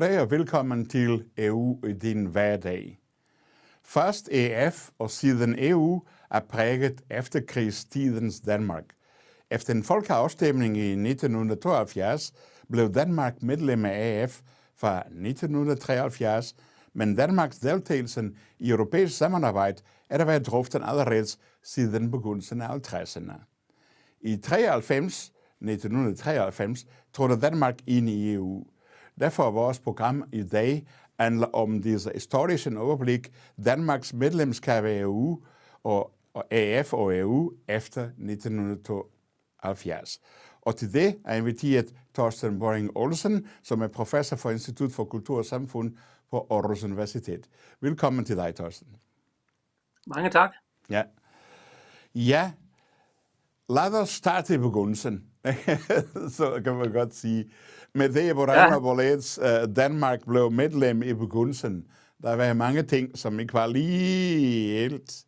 Goddag og velkommen til EU i din hverdag. Først EF og siden EU er præget efterkrigstidens Danmark. Efter en folkeafstemning i 1972 blev Danmark medlem af AF fra 1973, men Danmarks deltagelse i europæisk samarbejde er der været drøftet allerede siden begyndelsen af 50'erne. I 93, 1993 trådte Danmark ind i EU. Derfor er vores program i dag handler om disse historiske overblik Danmarks medlemskab af EU og, og AF og EU efter 1972. Og til det er inviteret Torsten Boring Olsen, som er professor for Institut for Kultur og Samfund på Aarhus Universitet. Velkommen til dig, Torsten. Mange tak. Ja. Ja, lad os starte i begyndelsen. så kan man godt sige. Med det, hvordan ja. hvorledes uh, Danmark blev medlem i begyndelsen, der var mange ting, som ikke var lige helt.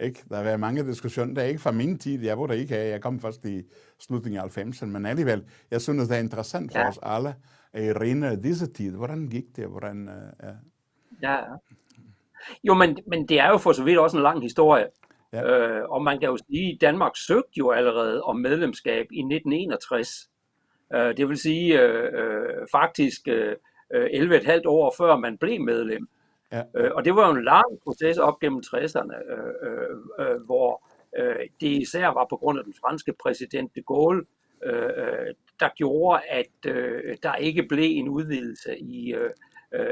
Ikke? Der var mange diskussioner, der ikke fra min tid. Jeg var der ikke af. Jeg kom først i slutningen af 90'erne, men alligevel, jeg synes, det er interessant for ja. os alle at erinde disse tid. Hvordan gik det? Hvordan, uh, ja. ja. Jo, men, men det er jo for så vidt også en lang historie. Ja. Øh, og man kan jo sige, at Danmark søgte jo allerede om medlemskab i 1961. Øh, det vil sige øh, øh, faktisk øh, 11,5 øh, år før man blev medlem. Ja. Øh, og det var jo en lang proces op gennem 60'erne, øh, øh, hvor øh, det især var på grund af den franske præsident de Gaulle, øh, der gjorde, at øh, der ikke blev en udvidelse i, øh,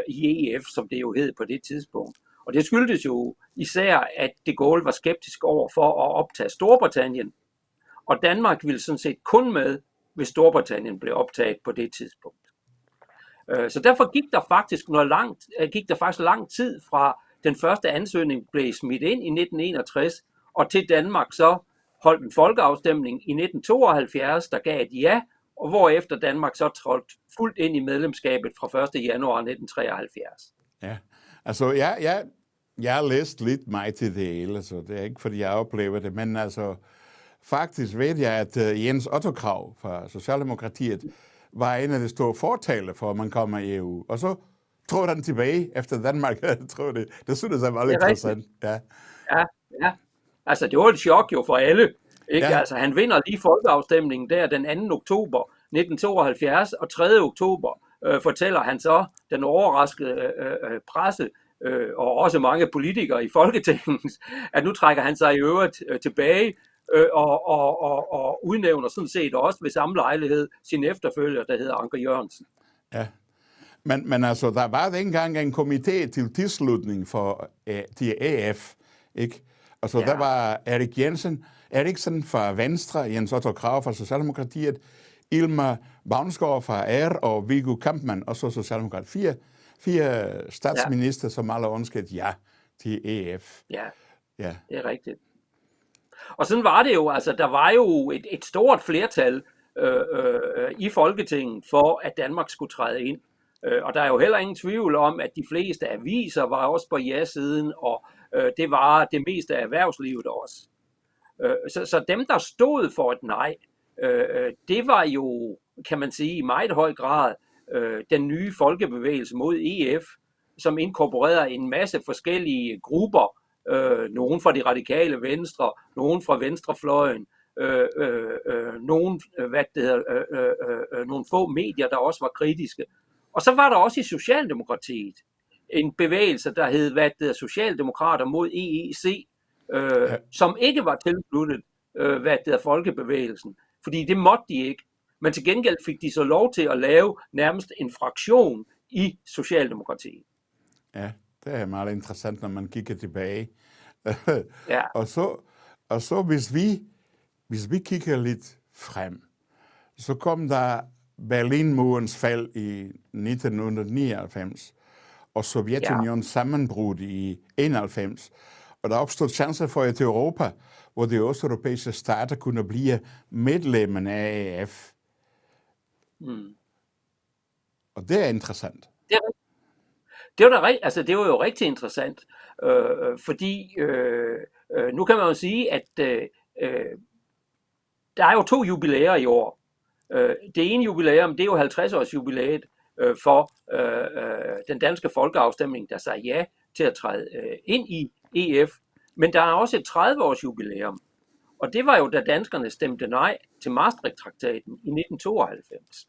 i EF, som det jo hed på det tidspunkt. Og det skyldtes jo især, at de Gaulle var skeptisk over for at optage Storbritannien. Og Danmark ville sådan set kun med, hvis Storbritannien blev optaget på det tidspunkt. Øh, så derfor gik der faktisk noget langt, øh, gik der faktisk lang tid fra den første ansøgning blev smidt ind i 1961, og til Danmark så holdt en folkeafstemning i 1972, der gav et ja, og hvorefter Danmark så trådte fuldt ind i medlemskabet fra 1. januar 1973. Ja, Altså, jeg, jeg, jeg har læst lidt mig til det hele, så det er ikke, fordi jeg oplever det, men altså, faktisk ved jeg, at uh, Jens Otto Krav fra Socialdemokratiet var en af de store fortaler for, at man kommer i EU. Og så tror han tilbage efter Danmark. jeg tror det. Det synes jeg var lidt interessant. Ja. ja, ja. Altså, det var et chok jo for alle. Ikke? Ja. Altså, han vinder lige folkeafstemningen der den 2. oktober 1972, og 3. oktober øh, fortæller han så den overraskede øh, øh, presse, øh, og også mange politikere i Folketinget, at nu trækker han sig i øvrigt øh, tilbage øh, og, og, og, og udnævner sådan set også ved samme lejlighed sin efterfølger, der hedder Anker Jørgensen. Ja, men, men altså, der var dengang en komité til tilslutning for uh, til AF, ikke? Altså, ja. der var Erik Jensen, Eriksen fra Venstre, Jens Otto Krav fra Socialdemokratiet, Ilma Bavnsgaard fra R og Viggo Kampmann, og så Socialdemokrat. Fire, fire statsminister, ja. som alle ønskede ja til EF. Ja, ja, det er rigtigt. Og sådan var det jo, altså der var jo et, et stort flertal øh, øh, i Folketinget for, at Danmark skulle træde ind. Øh, og der er jo heller ingen tvivl om, at de fleste aviser var også på ja-siden, og øh, det var det meste af erhvervslivet også. Øh, så, så dem, der stod for et nej, Øh, øh, det var jo, kan man sige, i meget høj grad øh, den nye folkebevægelse mod EF, som inkorporerede en masse forskellige grupper, øh, nogen fra de radikale venstre, nogen fra venstrefløjen, øh, øh, øh, nogen, øh, hvad det hedder, øh, øh, øh, nogle få medier, der også var kritiske. Og så var der også i Socialdemokratiet en bevægelse, der hed, hvad det hedder, Socialdemokrater mod EEC, øh, ja. som ikke var tilsluttet, øh, hvad det hedder, folkebevægelsen fordi det måtte de ikke. Men til gengæld fik de så lov til at lave nærmest en fraktion i Socialdemokratiet. Ja, det er meget interessant, når man kigger tilbage. ja. og, så, og så hvis vi, hvis vi kigger lidt frem, så kom der Berlinmurens fald i 1999, og Sovjetunionens ja. sammenbrud i 91. Og der opstod chancer for, at Europa hvor de østeuropæiske stater kunne blive medlemmer af AF. Mm. Og det er interessant. Det, er, det, var, da, altså, det var jo rigtig interessant, øh, øh, fordi øh, øh, nu kan man jo sige, at øh, øh der er jo to jubilæer i år. Øh, det ene jubilæum, det er jo 50 års jubilæet øh, for øh, øh, den danske folkeafstemning, der sagde ja til at træde øh, ind i EF. Men der er også et 30-års jubilæum. Og det var jo, da danskerne stemte nej til Maastricht-traktaten i 1992.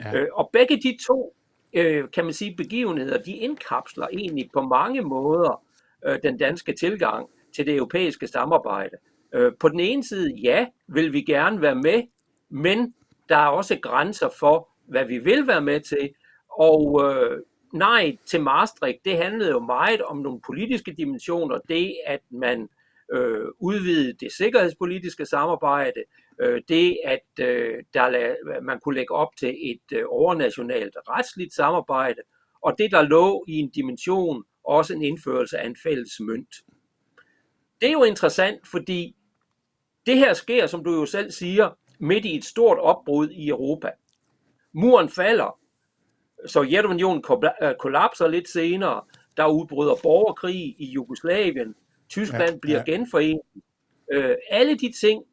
Ja. Øh, og begge de to, øh, kan man sige, begivenheder, de indkapsler egentlig på mange måder øh, den danske tilgang til det europæiske samarbejde. Øh, på den ene side, ja, vil vi gerne være med, men der er også grænser for, hvad vi vil være med til. Og øh, nej til Maastricht, det handlede jo meget om nogle politiske dimensioner. Det, at man øh, udvidede det sikkerhedspolitiske samarbejde, øh, det, at øh, der, man kunne lægge op til et øh, overnationalt retsligt samarbejde, og det, der lå i en dimension, også en indførelse af en fælles mønt. Det er jo interessant, fordi det her sker, som du jo selv siger, midt i et stort opbrud i Europa. Muren falder, Sovjetunionen øh, kollapser lidt senere, der udbryder borgerkrig i Jugoslavien, Tyskland ja, bliver ja. genforenet. Øh, alle de ting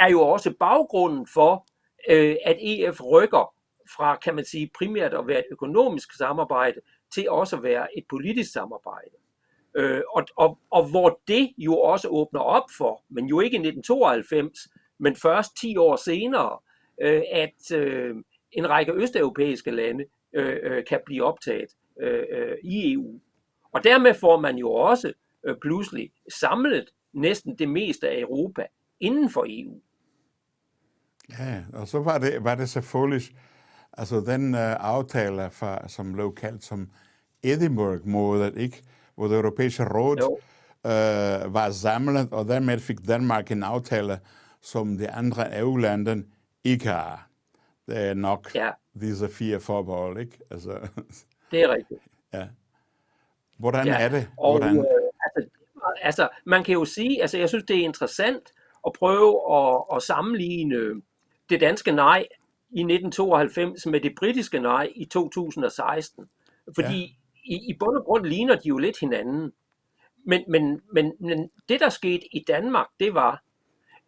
er jo også baggrunden for, øh, at EF rykker fra, kan man sige, primært at være et økonomisk samarbejde, til også at være et politisk samarbejde. Øh, og, og, og hvor det jo også åbner op for, men jo ikke i 1992, men først 10 år senere, øh, at øh, en række østeuropæiske lande øh, øh, kan blive optaget øh, øh, i EU. Og dermed får man jo også øh, pludselig samlet næsten det meste af Europa inden for EU. Ja, og så var det, var det selvfølgelig, altså den uh, aftale, fra, som blev kaldt som Edinburgh-målet, ikke? hvor det europæiske råd uh, var samlet, og dermed fik Danmark en aftale, som de andre EU-lande ikke har. Det er nok ja. Disse fire forbehold, ikke? Altså, det er rigtigt. Ja. Hvordan ja. er det? Hvordan? Og, øh, altså, altså, man kan jo sige, altså jeg synes, det er interessant at prøve at, at sammenligne det danske nej i 1992 med det britiske nej i 2016. Fordi ja. i, i bund og grund ligner de jo lidt hinanden. Men, men, men, men det, der skete i Danmark, det var,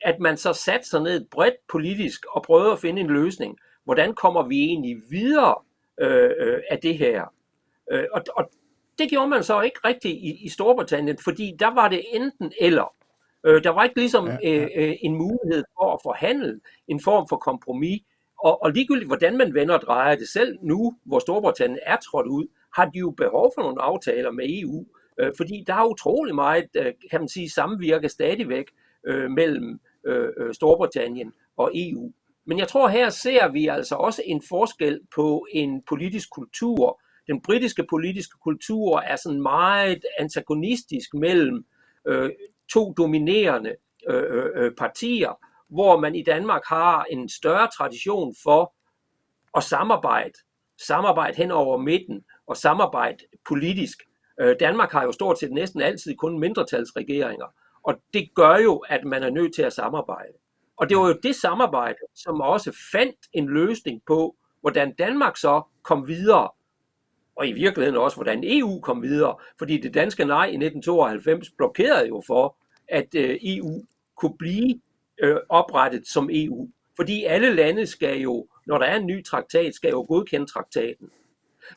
at man så satte sig ned bredt politisk og prøvede at finde en løsning. Hvordan kommer vi egentlig videre øh, øh, af det her? Øh, og, og det gjorde man så ikke rigtigt i, i Storbritannien, fordi der var det enten eller. Øh, der var ikke ligesom ja, ja. Øh, øh, en mulighed for at forhandle en form for kompromis. Og, og ligegyldigt hvordan man vender og drejer det selv nu, hvor Storbritannien er trådt ud, har de jo behov for nogle aftaler med EU, øh, fordi der er utrolig meget, øh, kan man sige, samvirke stadigvæk øh, mellem øh, øh Storbritannien og EU. Men jeg tror, her ser vi altså også en forskel på en politisk kultur. Den britiske politiske kultur er sådan meget antagonistisk mellem øh, to dominerende øh, øh, øh, partier, hvor man i Danmark har en større tradition for at samarbejde, samarbejde hen over midten og samarbejde politisk. Øh, Danmark har jo stort set næsten altid kun mindretalsregeringer, og det gør jo, at man er nødt til at samarbejde. Og det var jo det samarbejde, som også fandt en løsning på, hvordan Danmark så kom videre, og i virkeligheden også, hvordan EU kom videre, fordi det danske nej i 1992 blokerede jo for, at øh, EU kunne blive øh, oprettet som EU. Fordi alle lande skal jo, når der er en ny traktat, skal jo godkende traktaten.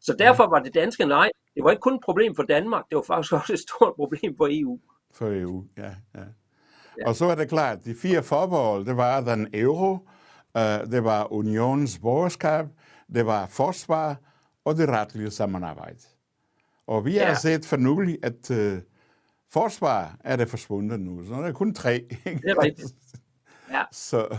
Så derfor var det danske nej, det var ikke kun et problem for Danmark, det var faktisk også et stort problem for EU. For EU, ja. ja. Ja. Og så er det klart, de fire forbehold, det var den euro, uh, det var unionens borgerskab, det var forsvar og det retlige samarbejde. Og vi har ja. set for nylig, at uh, forsvar er det forsvundet nu, så der er kun tre. Det er rigtigt. Ja. Så.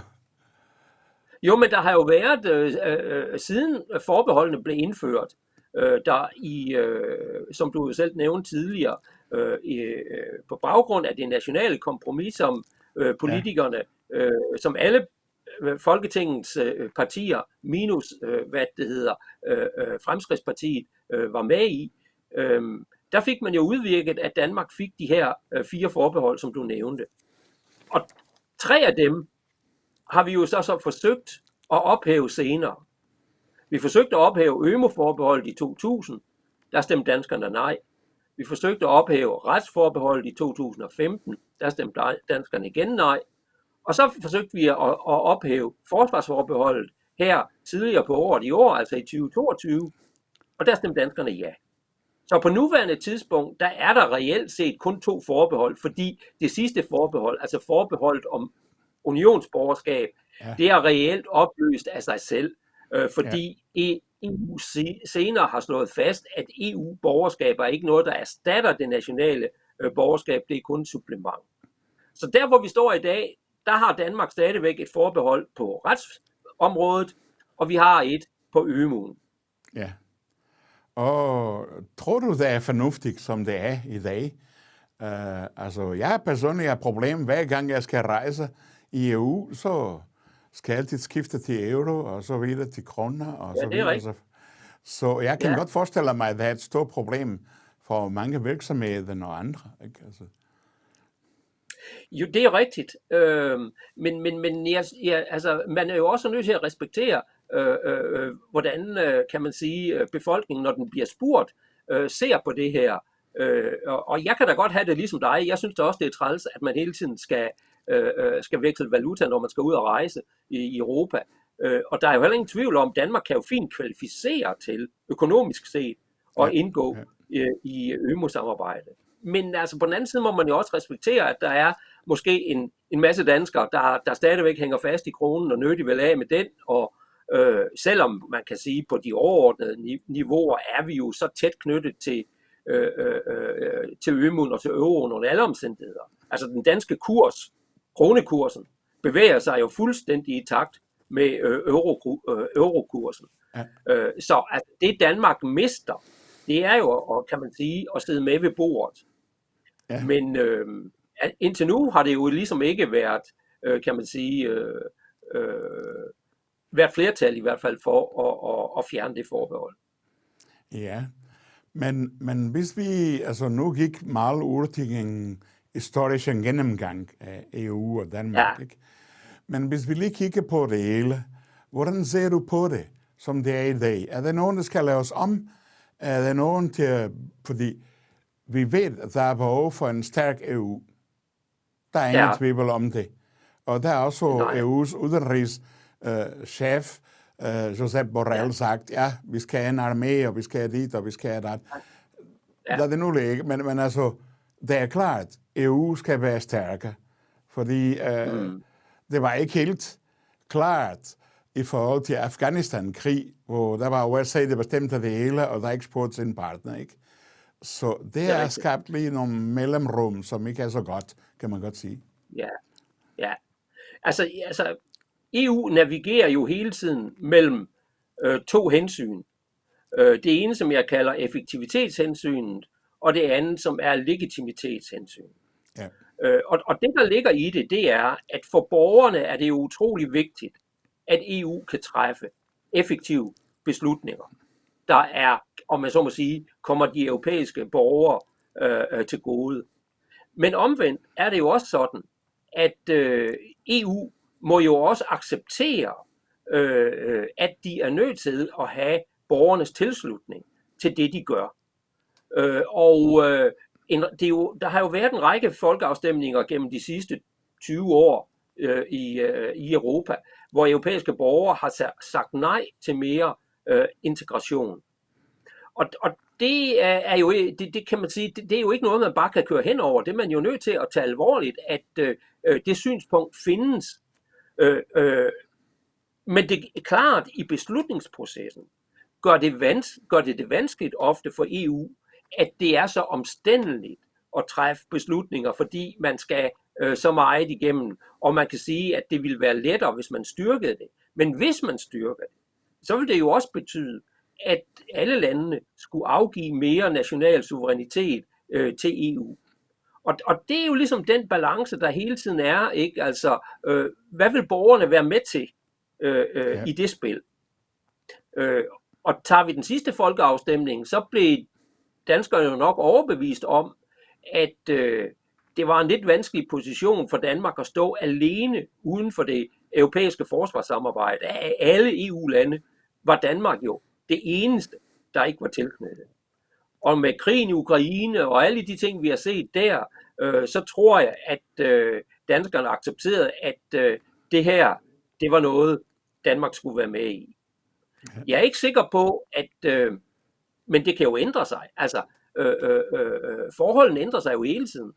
Jo, men der har jo været, øh, øh, siden forbeholdene blev indført, øh, der i, øh, som du selv nævnte tidligere, øh, øh, på baggrund af det nationale kompromis, som øh, politikerne, ja. øh, som alle øh, Folketingets øh, partier, minus øh, hvad det hedder, øh, øh, Fremskridspartiet, øh, var med i, øh, der fik man jo udvirket, at Danmark fik de her øh, fire forbehold, som du nævnte. Og tre af dem har vi jo så, så forsøgt at ophæve senere. Vi forsøgte at ophæve Ømo-forbeholdet i 2000. Der stemte danskerne nej. Vi forsøgte at ophæve retsforbeholdet i 2015. Der stemte danskerne igen nej. Og så forsøgte vi at, at ophæve forsvarsforbeholdet her tidligere på året i år, altså i 2022, og der stemte danskerne ja. Så på nuværende tidspunkt, der er der reelt set kun to forbehold, fordi det sidste forbehold, altså forbeholdet om unionsborgerskab, ja. det er reelt opløst af sig selv, øh, fordi ja. EU senere har slået fast, at EU-borgerskab er ikke noget, der erstatter det nationale øh, borgerskab, det er kun et supplement. Så der, hvor vi står i dag, der har Danmark stadigvæk et forbehold på retsområdet, og vi har et på ømuen. Ja. Og tror du, det er fornuftigt, som det er i dag? Uh, altså, jeg har personligt et problem, hver gang jeg skal rejse i EU, så skal altid skifte til euro, og så videre til kroner, og ja, så videre. Så, så jeg kan ja. godt forestille mig, at det er et stort problem for mange virksomheder og andre. Ikke? Altså. Jo, det er rigtigt. Øh, men men, men jeg, jeg, altså, man er jo også nødt til at respektere, øh, øh, hvordan, øh, kan man sige, øh, befolkningen, når den bliver spurgt, øh, ser på det her. Øh, og, og jeg kan da godt have det ligesom dig. Jeg synes da også, det er træls, at man hele tiden skal, øh, øh, skal veksle valuta, når man skal ud og rejse i, i Europa. Øh, og der er jo heller ingen tvivl om, at Danmark kan jo fint kvalificere til, økonomisk set, at indgå øh, i ømo-samarbejdet. Men altså på den anden side må man jo også respektere, at der er måske en, en masse danskere, der, der stadigvæk hænger fast i kronen og nødig vil af med den, og øh, selvom man kan sige, på de overordnede niveauer er vi jo så tæt knyttet til, øh, øh, øh, til ømund og til euroen under alle omstændigheder. Altså den danske kurs, kronekursen, bevæger sig jo fuldstændig i takt med øh, euro, øh, eurokursen. Ja. Øh, så at det Danmark mister, det er jo, og kan man sige, at sidde med ved bordet. Ja. Men øh, indtil nu har det jo ligesom ikke været, øh, kan man sige, øh, øh, været flertal i hvert fald for at, at, at fjerne det forbehold. Ja, men, men hvis vi altså nu gik meget hurtigt en historisk gennemgang af EU og Danmark, ja. ikke? men hvis vi lige kigger på det hele, hvordan ser du på det, som det er i dag? Er der nogen, der skal laves om? Er der nogen til, fordi vi ved, at der er behov for en stærk EU. Der er ingen ja. tvivl om det. Og der er også Nej. EU's udenrigschef, uh, uh, Josep Borrell, ja. sagt, ja, vi skal have en armé, og vi skal have dit, og vi skal have dat. Ja. Der er det nu ikke, men, men altså, det er klart, EU skal være stærkere, fordi uh, mm. det var ikke helt klart i forhold til Afghanistan-krig, hvor der var USA, det bestemte det hele, og der ikke spurgte sin partner, ikke? Så det har skabt lige nogle mellemrum, som ikke er så godt, kan man godt sige. Ja, ja. Altså, altså EU navigerer jo hele tiden mellem øh, to hensyn. Øh, det ene, som jeg kalder effektivitetshensynet, og det andet, som er legitimitetshensyn. Ja. Øh, og, og det, der ligger i det, det er, at for borgerne er det jo utrolig vigtigt, at EU kan træffe effektive beslutninger der er, om man så må sige, kommer de europæiske borgere øh, øh, til gode. Men omvendt er det jo også sådan, at øh, EU må jo også acceptere, øh, at de er nødt til at have borgernes tilslutning til det, de gør. Øh, og øh, en, det er jo, der har jo været en række folkeafstemninger gennem de sidste 20 år øh, i, øh, i Europa, hvor europæiske borgere har sagt nej til mere øh, integration. Og, og det er, jo, det, det kan man sige, det, det er jo ikke noget, man bare kan køre hen over. Det er man jo nødt til at tage alvorligt, at øh, øh det synspunkt findes. Øh, øh, men det er klart, i beslutningsprocessen gør det, vans, gør det det vanskeligt ofte for EU, at det er så omstændeligt at træffe beslutninger, fordi man skal øh, så meget igennem, og man kan sige, at det ville være lettere, hvis man styrkede det. Men hvis man styrker det, så vil det jo også betyde, at alle landene skulle afgive mere national suverænitet øh, til EU. Og, og det er jo ligesom den balance, der hele tiden er, ikke? Altså, øh, hvad vil borgerne være med til øh, øh, ja. i det spil? Øh, og tager vi den sidste folkeafstemning, så blev danskerne jo nok overbevist om, at øh, det var en lidt vanskelig position for Danmark at stå alene uden for det europæiske forsvarssamarbejde. Af alle EU-lande var Danmark jo det eneste, der ikke var tilknyttet. Og med krigen i Ukraine og alle de ting, vi har set der, øh, så tror jeg, at øh, danskerne accepterede, at øh, det her, det var noget, Danmark skulle være med i. Jeg er ikke sikker på, at... Øh, men det kan jo ændre sig. Altså, øh, øh, øh, forholdene ændrer sig jo hele tiden.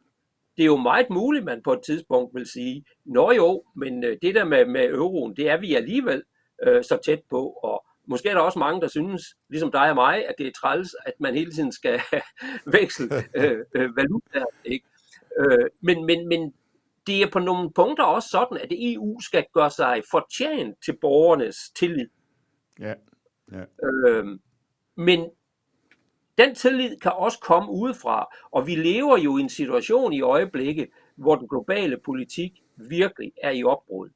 Det er jo meget muligt, man på et tidspunkt vil sige, nå jo, men øh, det der med, med euroen, det er vi alligevel øh, så tæt på, og måske er der også mange, der synes, ligesom dig og mig, at det er træls, at man hele tiden skal veksle øh, øh, valuta. Ikke? Øh, men, men, men det er på nogle punkter også sådan, at EU skal gøre sig fortjent til borgernes tillid. Ja. ja. Øh, men den tillid kan også komme udefra, og vi lever jo i en situation i øjeblikket, hvor den globale politik virkelig er i opbrud.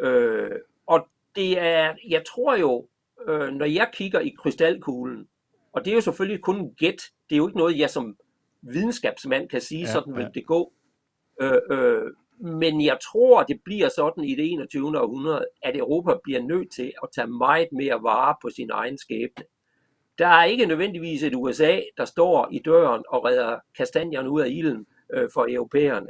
Øh, og det er, jeg tror jo, øh, når jeg kigger i krystalkuglen, og det er jo selvfølgelig kun en gæt, det er jo ikke noget, jeg som videnskabsmand kan sige, ja, sådan vil ja. det gå. Øh, øh, men jeg tror, det bliver sådan i det 21. århundrede, at Europa bliver nødt til at tage meget mere vare på sin egen skæbne. Der er ikke nødvendigvis et USA, der står i døren og redder kastanjerne ud af ilden øh, for europæerne.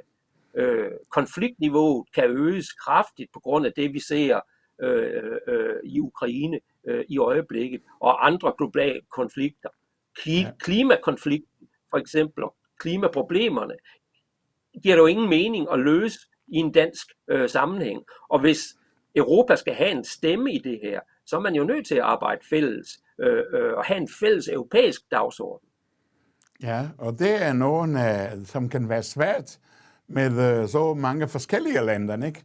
Øh, konfliktniveauet kan øges kraftigt på grund af det, vi ser øh, øh, i Ukraine øh, i øjeblikket, og andre globale konflikter. Kli- klimakonflikten for eksempel, og klimaproblemerne, giver det jo ingen mening at løse i en dansk øh, sammenhæng. Og hvis Europa skal have en stemme i det her, så er man jo nødt til at arbejde fælles øh, øh, og have en fælles europæisk dagsorden. Ja, og det er nogen, uh, som kan være svært med uh, så mange forskellige lande, ikke?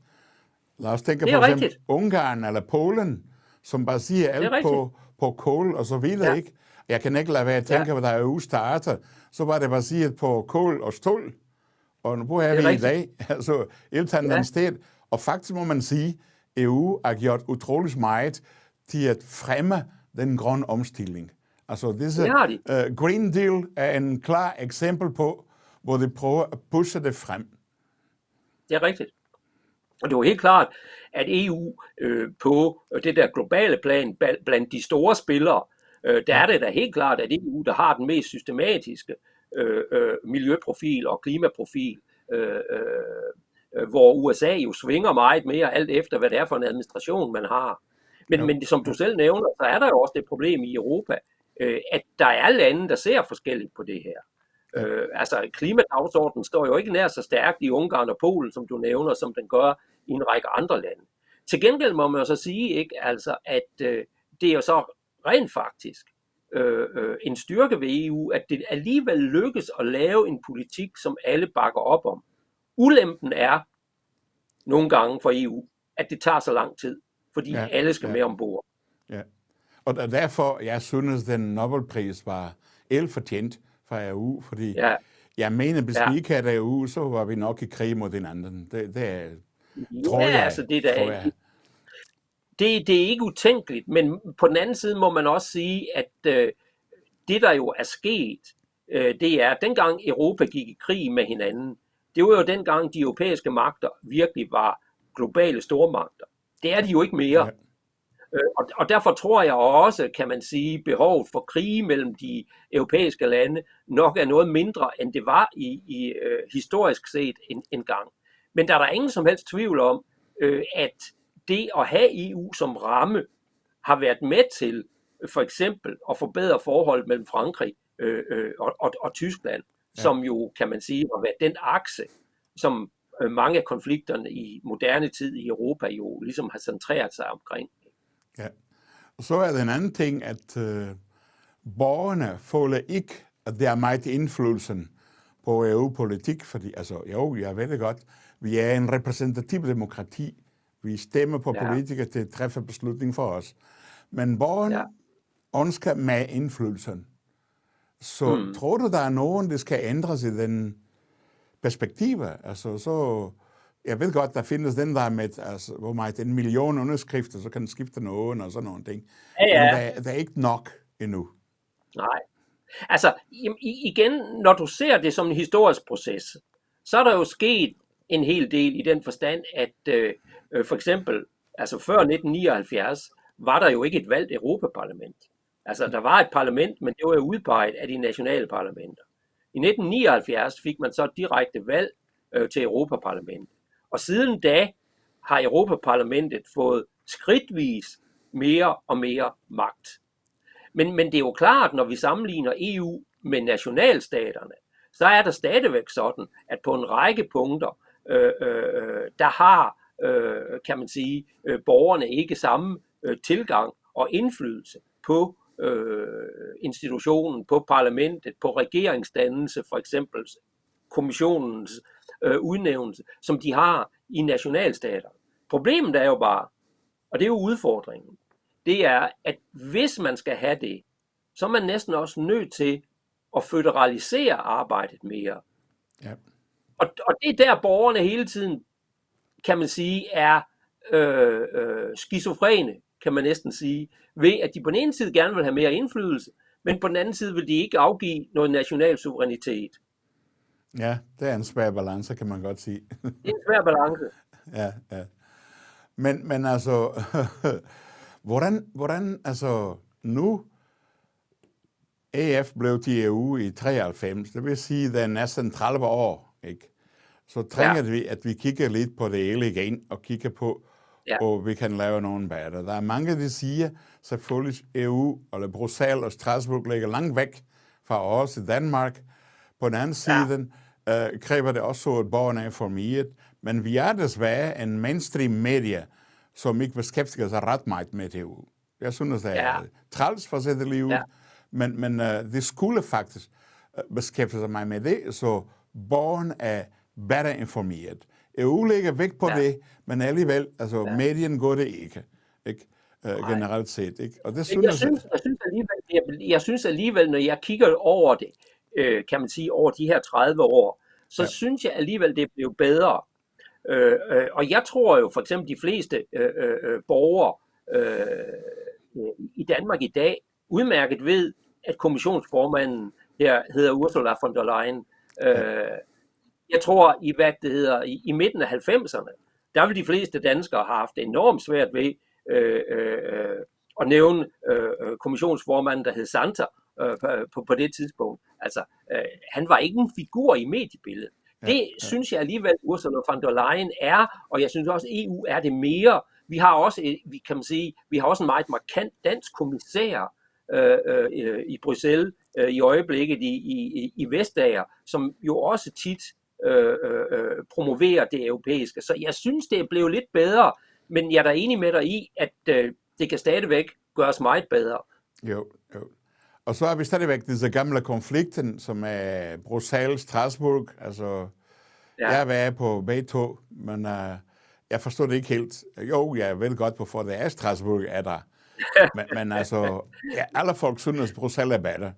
Lad os tænke på eksempel Ungarn eller Polen, som bare siger alt på, på kål og så videre, ja. ikke? Jeg kan ikke lade være at tænke, ja. hvad der er starter, så var det bare sige på kål og stål. Og nu er vi rigtigt. i dag, altså helt andet ja. sted. Og faktisk må man sige, EU har gjort utrolig meget til at fremme den grønne omstilling. Altså, disse, de. uh, Green Deal er en klar eksempel på, hvor de prøver at pushe det frem. Det er rigtigt. Og det var helt klart, at EU øh, på det der globale plan, blandt de store spillere, øh, der er det da helt klart, at EU, der har den mest systematiske øh, øh, miljøprofil og klimaprofil, øh, øh, hvor USA jo svinger meget mere alt efter, hvad det er for en administration, man har. Men, men som du selv nævner, så er der jo også det problem i Europa, øh, at der er lande, der ser forskelligt på det her. Øh, altså klimadagsordenen står jo ikke nær så stærkt i Ungarn og Polen, som du nævner, som den gør i en række andre lande. Til gengæld må man jo så sige, ikke, altså, at øh, det er jo så rent faktisk øh, øh, en styrke ved EU, at det alligevel lykkes at lave en politik, som alle bakker op om. Ulempen er nogle gange for EU, at det tager så lang tid fordi ja, alle skal ja. med ombord. Ja. Og derfor, jeg synes, den Nobelpris var elfortjent fra EU, fordi ja. jeg mener, hvis ja. vi ikke havde EU, så var vi nok i krig mod hinanden. Det, det er, tror ja, jeg. Altså, det, der, tror jeg. Det, det er ikke utænkeligt, men på den anden side må man også sige, at øh, det, der jo er sket, øh, det er, at dengang Europa gik i krig med hinanden, det var jo dengang, de europæiske magter virkelig var globale stormagter. Det er de jo ikke mere. Ja. Øh, og, og derfor tror jeg også, kan man sige, behovet for krige mellem de europæiske lande nok er noget mindre, end det var i, i øh, historisk set en, en gang. Men der er der ingen som helst tvivl om, øh, at det at have EU som ramme har været med til for eksempel at forbedre forholdet mellem Frankrig øh, øh, og, og, og Tyskland, ja. som jo, kan man sige, har været den akse, som mange af konflikterne i moderne tid i Europa jo ligesom har centreret sig omkring. Ja. Og så er det en anden ting, at øh, borgerne føler ikke, at det er meget indflydelsen på EU-politik, fordi altså, jo, jeg ved det godt, vi er en repræsentativ demokrati. Vi stemmer på ja. politikere til at træffe beslutning for os. Men borgerne ja. ønsker med indflydelsen. Så hmm. tror du, der er nogen, der skal ændres i den perspektiver. Altså, så, jeg ved godt, der findes den der med, altså, hvor meget en million underskrifter, så kan den skifte nogen og sådan nogle ting. Ja, ja. Men der, der er ikke nok endnu. Nej. Altså, igen, når du ser det som en historisk proces, så er der jo sket en hel del i den forstand, at øh, øh for eksempel, altså før 1979, var der jo ikke et valgt Europaparlament. Altså, der var et parlament, men det var jo udpeget af de nationale parlamenter. I 1979 fik man så direkte valg øh, til Europaparlamentet. Og siden da har Europaparlamentet fået skridtvis mere og mere magt. Men, men det er jo klart, når vi sammenligner EU med nationalstaterne, så er der stadigvæk sådan, at på en række punkter, øh, øh, der har, øh, kan man sige, øh, borgerne ikke samme øh, tilgang og indflydelse på øh, institutionen, på parlamentet, på regeringsdannelse for eksempel, kommissionens øh, udnævnelse, som de har i nationalstater. Problemet er jo bare, og det er jo udfordringen, det er, at hvis man skal have det, så er man næsten også nødt til at føderalisere arbejdet mere. Ja. Og, og det er der borgerne hele tiden, kan man sige, er øh, øh, skizofrene, kan man næsten sige, ved at de på den ene side gerne vil have mere indflydelse, men på den anden side vil de ikke afgive noget national suverænitet. Ja, det er en svær balance, kan man godt sige. det er en svær balance. ja, ja. Men, men altså, hvordan, hvordan, altså, nu AF blev til EU i 93, det vil sige, at det er næsten 30 år, ikke? Så trænger ja. vi, at vi kigger lidt på det hele igen, og kigger på, ja. og vi kan lave nogle bedre. Der er mange, der siger, selvfølgelig EU, eller Bruxelles og Strasbourg ligger langt væk fra os i Danmark. På den anden side ja. øh, kræver det også, at borgerne er informeret. Men vi er desværre en mainstream medie, som ikke beskæftiger sig ret meget med EU. Jeg synes, det er ja. træls for at sætte livet, ja. men, men uh, det skulle faktisk uh, beskæftige sig med det, så borgerne er bedre informeret. EU lægger vægt på ja. det, men alligevel, altså ja. medien går det ikke, ikke? Uh, generelt set. Ikke? Og det synes, jeg, synes, jeg, synes alligevel, jeg, jeg synes alligevel, når jeg kigger over det, øh, kan man sige, over de her 30 år, så ja. synes jeg alligevel, det blev bedre. Øh, øh, og jeg tror jo for eksempel, de fleste øh, øh, øh borgere øh, i Danmark i dag udmærket ved, at kommissionsformanden her hedder Ursula von der Leyen. Øh, jeg tror, i hvad det hedder, i, i midten af 90'erne, der vil de fleste danskere have haft enormt svært ved øh, øh, at nævne øh, øh kommissionsformanden, der hed Santa øh, på, på det tidspunkt. Altså, øh, han var ikke en figur i mediebilledet. Ja, det ja. synes jeg alligevel, Ursula von der Leyen er, og jeg synes også, EU er det mere. Vi har også, vi kan man sige, vi har også en meget markant dansk kommissær øh, øh, i Bruxelles øh, i øjeblikket i, i, i Vestager, som jo også tit øh, øh, promoverer det europæiske. Så jeg synes, det er blevet lidt bedre, men jeg er da enig med dig i, at øh, det kan stadigvæk gøres meget bedre. Jo, jo. Og så er vi stadigvæk disse gamle konflikten, som er Bruxelles, Strasbourg. Altså, ja. jeg været på to, men uh, jeg forstår det ikke helt. Jo, jeg ved godt, hvorfor det er Strasbourg er der. men, men altså, ja, alle folk synes, at Bruxelles er bedre.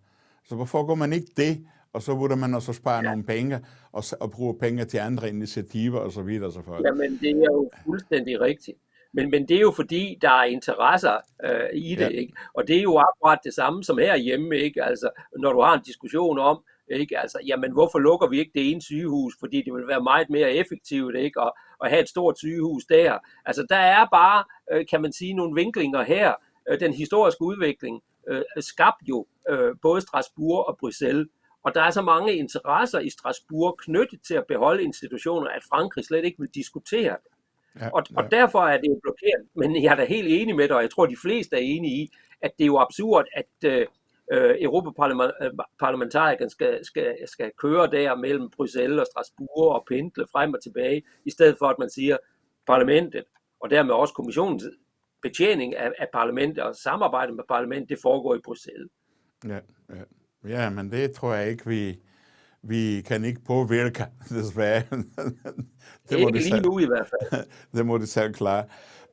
Så hvorfor går man ikke det, og så burde man også spare ja. nogle penge, og, og bruge penge til andre initiativer osv. Så videre, så Jamen, det er jo fuldstændig rigtigt. Men, men det er jo fordi, der er interesser øh, i det, ja. ikke? Og det er jo akkurat det samme som herhjemme, ikke? Altså, når du har en diskussion om, ikke? Altså, jamen, hvorfor lukker vi ikke det ene sygehus? Fordi det vil være meget mere effektivt, ikke? Og, og have et stort sygehus der. Altså, der er bare, øh, kan man sige, nogle vinklinger her. Øh, den historiske udvikling øh, skabte jo øh, både Strasbourg og Bruxelles. Og der er så mange interesser i Strasbourg knyttet til at beholde institutioner, at Frankrig slet ikke vil diskutere det. Ja, og, ja. og derfor er det jo blokeret. Men jeg er da helt enig med dig, og jeg tror, de fleste er enige i, at det er jo absurd, at øh, øh Europaparlamentarikerne skal, skal, skal køre der mellem Bruxelles og Strasbourg og pendle frem og tilbage, i stedet for at man siger, parlamentet, og dermed også kommissionens betjening af, af parlamentet og samarbejde med parlamentet, det foregår i Bruxelles. Ja, ja. Ja, men det tror jeg ikke, vi, vi kan ikke påvirke, desværre. det må ikke lige selv, nu i hvert fald. det må de selv klare.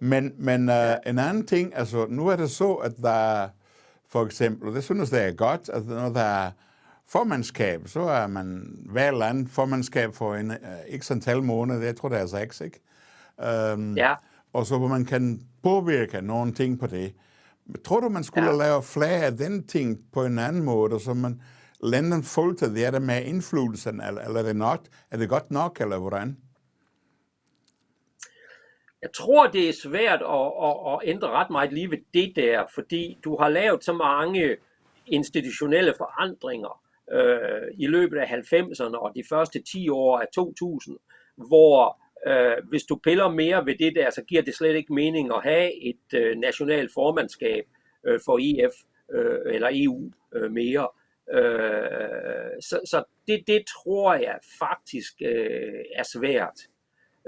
Men, men uh, en anden ting, altså nu er det så, at der for eksempel, og det synes jeg er godt, at når der er formandskab, så er man hver land formandskab for en uh, ikke antal måneder, jeg tror det er seks, ikke? Um, ja. Og så hvor man kan påvirke nogle ting på det. Tror du, man skulle ja. lave flere af den ting på en anden måde, så man landene fulgte det der med indflydelsen, eller, eller er, det nok, er det godt nok, eller hvordan? Jeg tror, det er svært at, at, at ændre ret meget lige ved det der, fordi du har lavet så mange institutionelle forandringer øh, i løbet af 90'erne og de første 10 år af 2000, hvor Øh, hvis du piller mere ved det der, så giver det slet ikke mening at have et øh, nationalt formandskab øh, for EF øh, eller EU øh, mere. Øh, så så det, det tror jeg faktisk øh, er svært.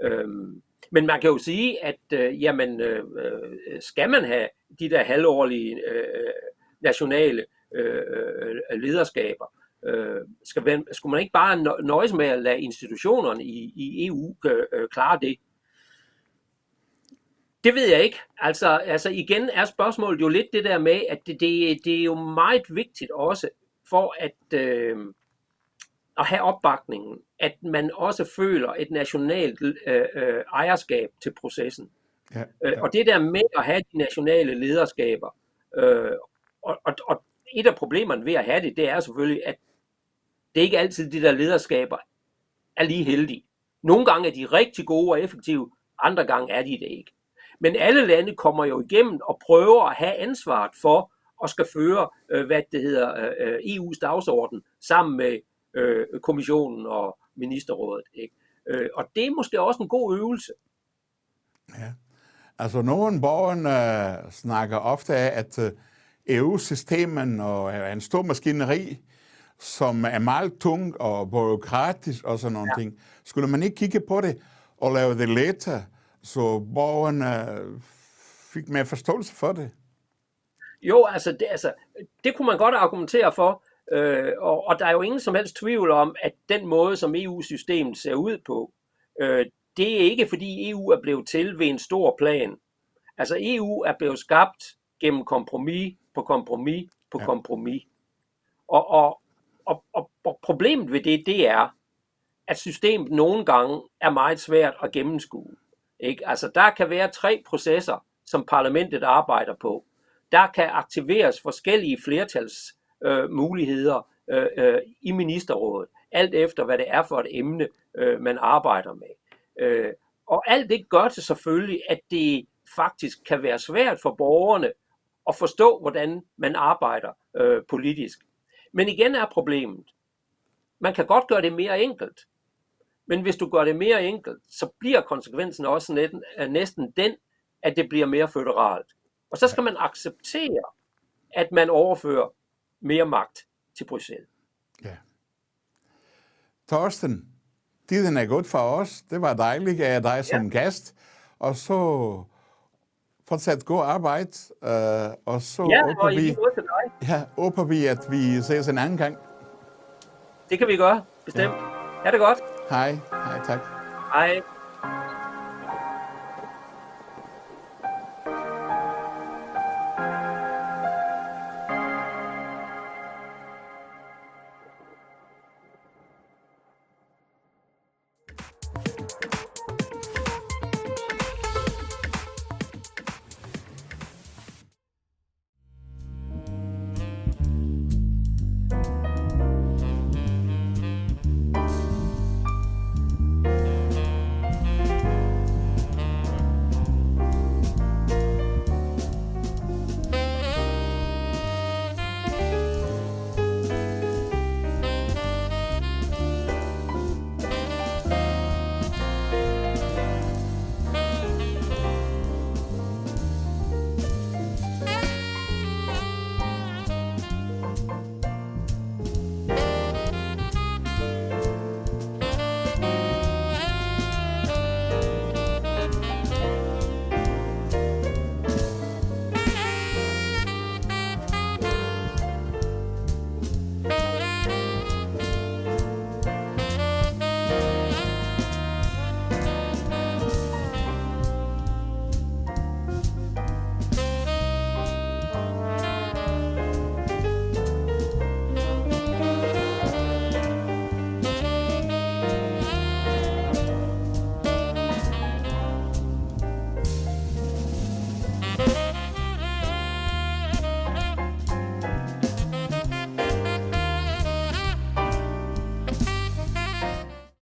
Øh, men man kan jo sige, at øh, jamen, øh, skal man have de der halvårlige øh, nationale øh, øh lederskaber, øh, skal, skulle man ikke bare nøjes med at lade institutionerne i, i EU øh, klare det? Det ved jeg ikke. Altså, altså igen er spørgsmålet jo lidt det der med, at det, det, det er jo meget vigtigt også for at, øh, at have opbakningen, at man også føler et nationalt øh, øh, ejerskab til processen. Ja, ja. Øh, og det der med at have de nationale lederskaber, øh, og, og, og et af problemerne ved at have det, det er selvfølgelig, at det er ikke altid de der lederskaber er lige heldige. Nogle gange er de rigtig gode og effektive, andre gange er de det ikke. Men alle lande kommer jo igennem og prøver at have ansvaret for at skal føre, øh, hvad det hedder, øh, øh, EU's dagsorden sammen med kommissionen og ministerrådet. Ikke? Og det er måske også en god øvelse. Ja. Altså nogle borgere øh, snakker ofte af, at øh, EU-systemen og er en stor maskineri, som er meget tung og byråkratisk og sådan nogle ja. ting. Skulle man ikke kigge på det og lave det lettere, så borgerne fik mere forståelse for det? Jo, altså det, altså, det kunne man godt argumentere for, øh, og, og der er jo ingen som helst tvivl om, at den måde, som EU-systemet ser ud på, øh, det er ikke fordi EU er blevet til ved en stor plan. Altså EU er blevet skabt gennem kompromis på kompromis på ja. kompromis. Og, og, og, og, og problemet ved det, det er, at systemet nogle gange er meget svært at gennemskue. Ikke? Altså der kan være tre processer, som parlamentet arbejder på. Der kan aktiveres forskellige flertalsmuligheder øh, øh, øh, i ministerrådet, alt efter hvad det er for et emne, øh, man arbejder med. Øh, og alt det gør det selvfølgelig, at det faktisk kan være svært for borgerne at forstå, hvordan man arbejder øh, politisk. Men igen er problemet, man kan godt gøre det mere enkelt, men hvis du gør det mere enkelt, så bliver konsekvensen også næsten, næsten den, at det bliver mere føderalt. Og så skal man acceptere, at man overfører mere magt til Bruxelles. Ja. Torsten, tiden er godt for os. Det var dejligt af dig som ja. gæst. Og så fortsat god arbejde. Uh, og så ja, håber og vi, til dig. Ja, håber vi, at vi ses en anden gang. Det kan vi gøre, bestemt. Ja. Ha' det godt. Hej. Hej, tak. Hej.